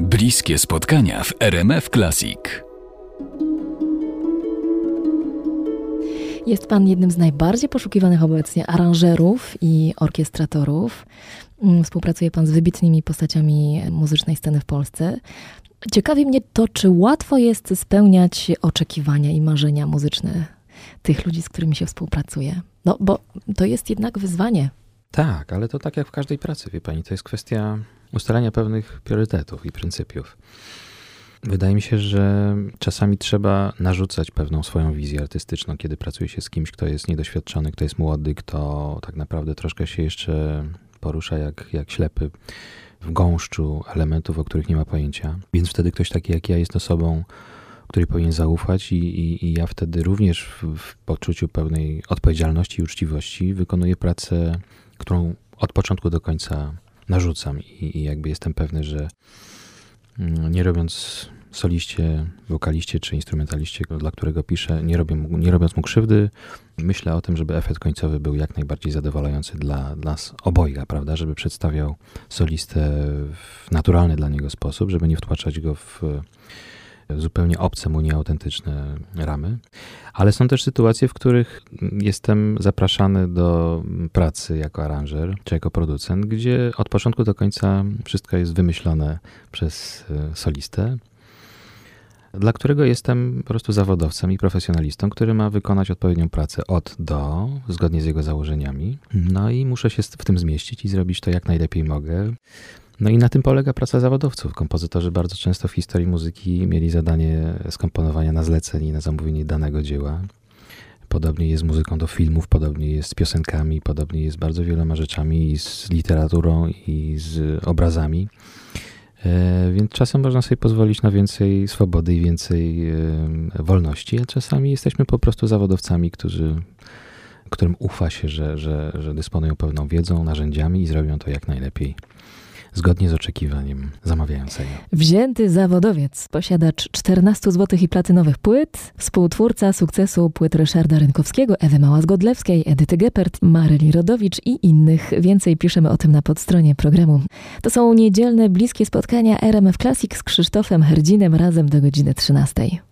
Bliskie spotkania w RMF Classic. Jest pan jednym z najbardziej poszukiwanych obecnie aranżerów i orkiestratorów. Mm, współpracuje pan z wybitnymi postaciami muzycznej sceny w Polsce. Ciekawi mnie to, czy łatwo jest spełniać oczekiwania i marzenia muzyczne tych ludzi, z którymi się współpracuje. No, bo to jest jednak wyzwanie. Tak, ale to tak jak w każdej pracy, wie pani, to jest kwestia ustalenia pewnych priorytetów i pryncypiów. Wydaje mi się, że czasami trzeba narzucać pewną swoją wizję artystyczną, kiedy pracuje się z kimś, kto jest niedoświadczony, kto jest młody, kto tak naprawdę troszkę się jeszcze porusza jak, jak ślepy w gąszczu elementów, o których nie ma pojęcia. Więc wtedy ktoś taki jak ja jest osobą, której powinien zaufać i, i, i ja wtedy również w, w poczuciu pełnej odpowiedzialności i uczciwości wykonuję pracę, którą od początku do końca narzucam i, i jakby jestem pewny, że mm, nie robiąc soliście, wokaliście czy instrumentaliście, dla którego piszę, nie, robię, nie robiąc mu krzywdy, myślę o tym, żeby efekt końcowy był jak najbardziej zadowalający dla, dla nas obojga, prawda? Żeby przedstawiał solistę w naturalny dla niego sposób, żeby nie wtłaczać go w zupełnie obce mu, nieautentyczne ramy. Ale są też sytuacje, w których jestem zapraszany do pracy jako aranżer czy jako producent, gdzie od początku do końca wszystko jest wymyślone przez e, solistę dla którego jestem po prostu zawodowcem i profesjonalistą, który ma wykonać odpowiednią pracę od do, zgodnie z jego założeniami. No i muszę się w tym zmieścić i zrobić to jak najlepiej mogę. No i na tym polega praca zawodowców. Kompozytorzy bardzo często w historii muzyki mieli zadanie skomponowania na zlecenie, na zamówienie danego dzieła. Podobnie jest z muzyką do filmów, podobnie jest z piosenkami, podobnie jest z bardzo wieloma rzeczami, i z literaturą, i z obrazami. E, więc czasem można sobie pozwolić na więcej swobody i więcej wolności, a czasami jesteśmy po prostu zawodowcami, którzy, którym ufa się, że, że, że dysponują pewną wiedzą, narzędziami i zrobią to jak najlepiej zgodnie z oczekiwaniem zamawiającego. Wzięty zawodowiec, posiadacz 14 złotych i platynowych płyt, współtwórca sukcesu płyt Ryszarda Rynkowskiego, Ewy Małas-Godlewskiej, Edyty Geppert, Maryli Rodowicz i innych. Więcej piszemy o tym na podstronie programu. To są niedzielne, bliskie spotkania RMF Classic z Krzysztofem Herdzinem razem do godziny 13.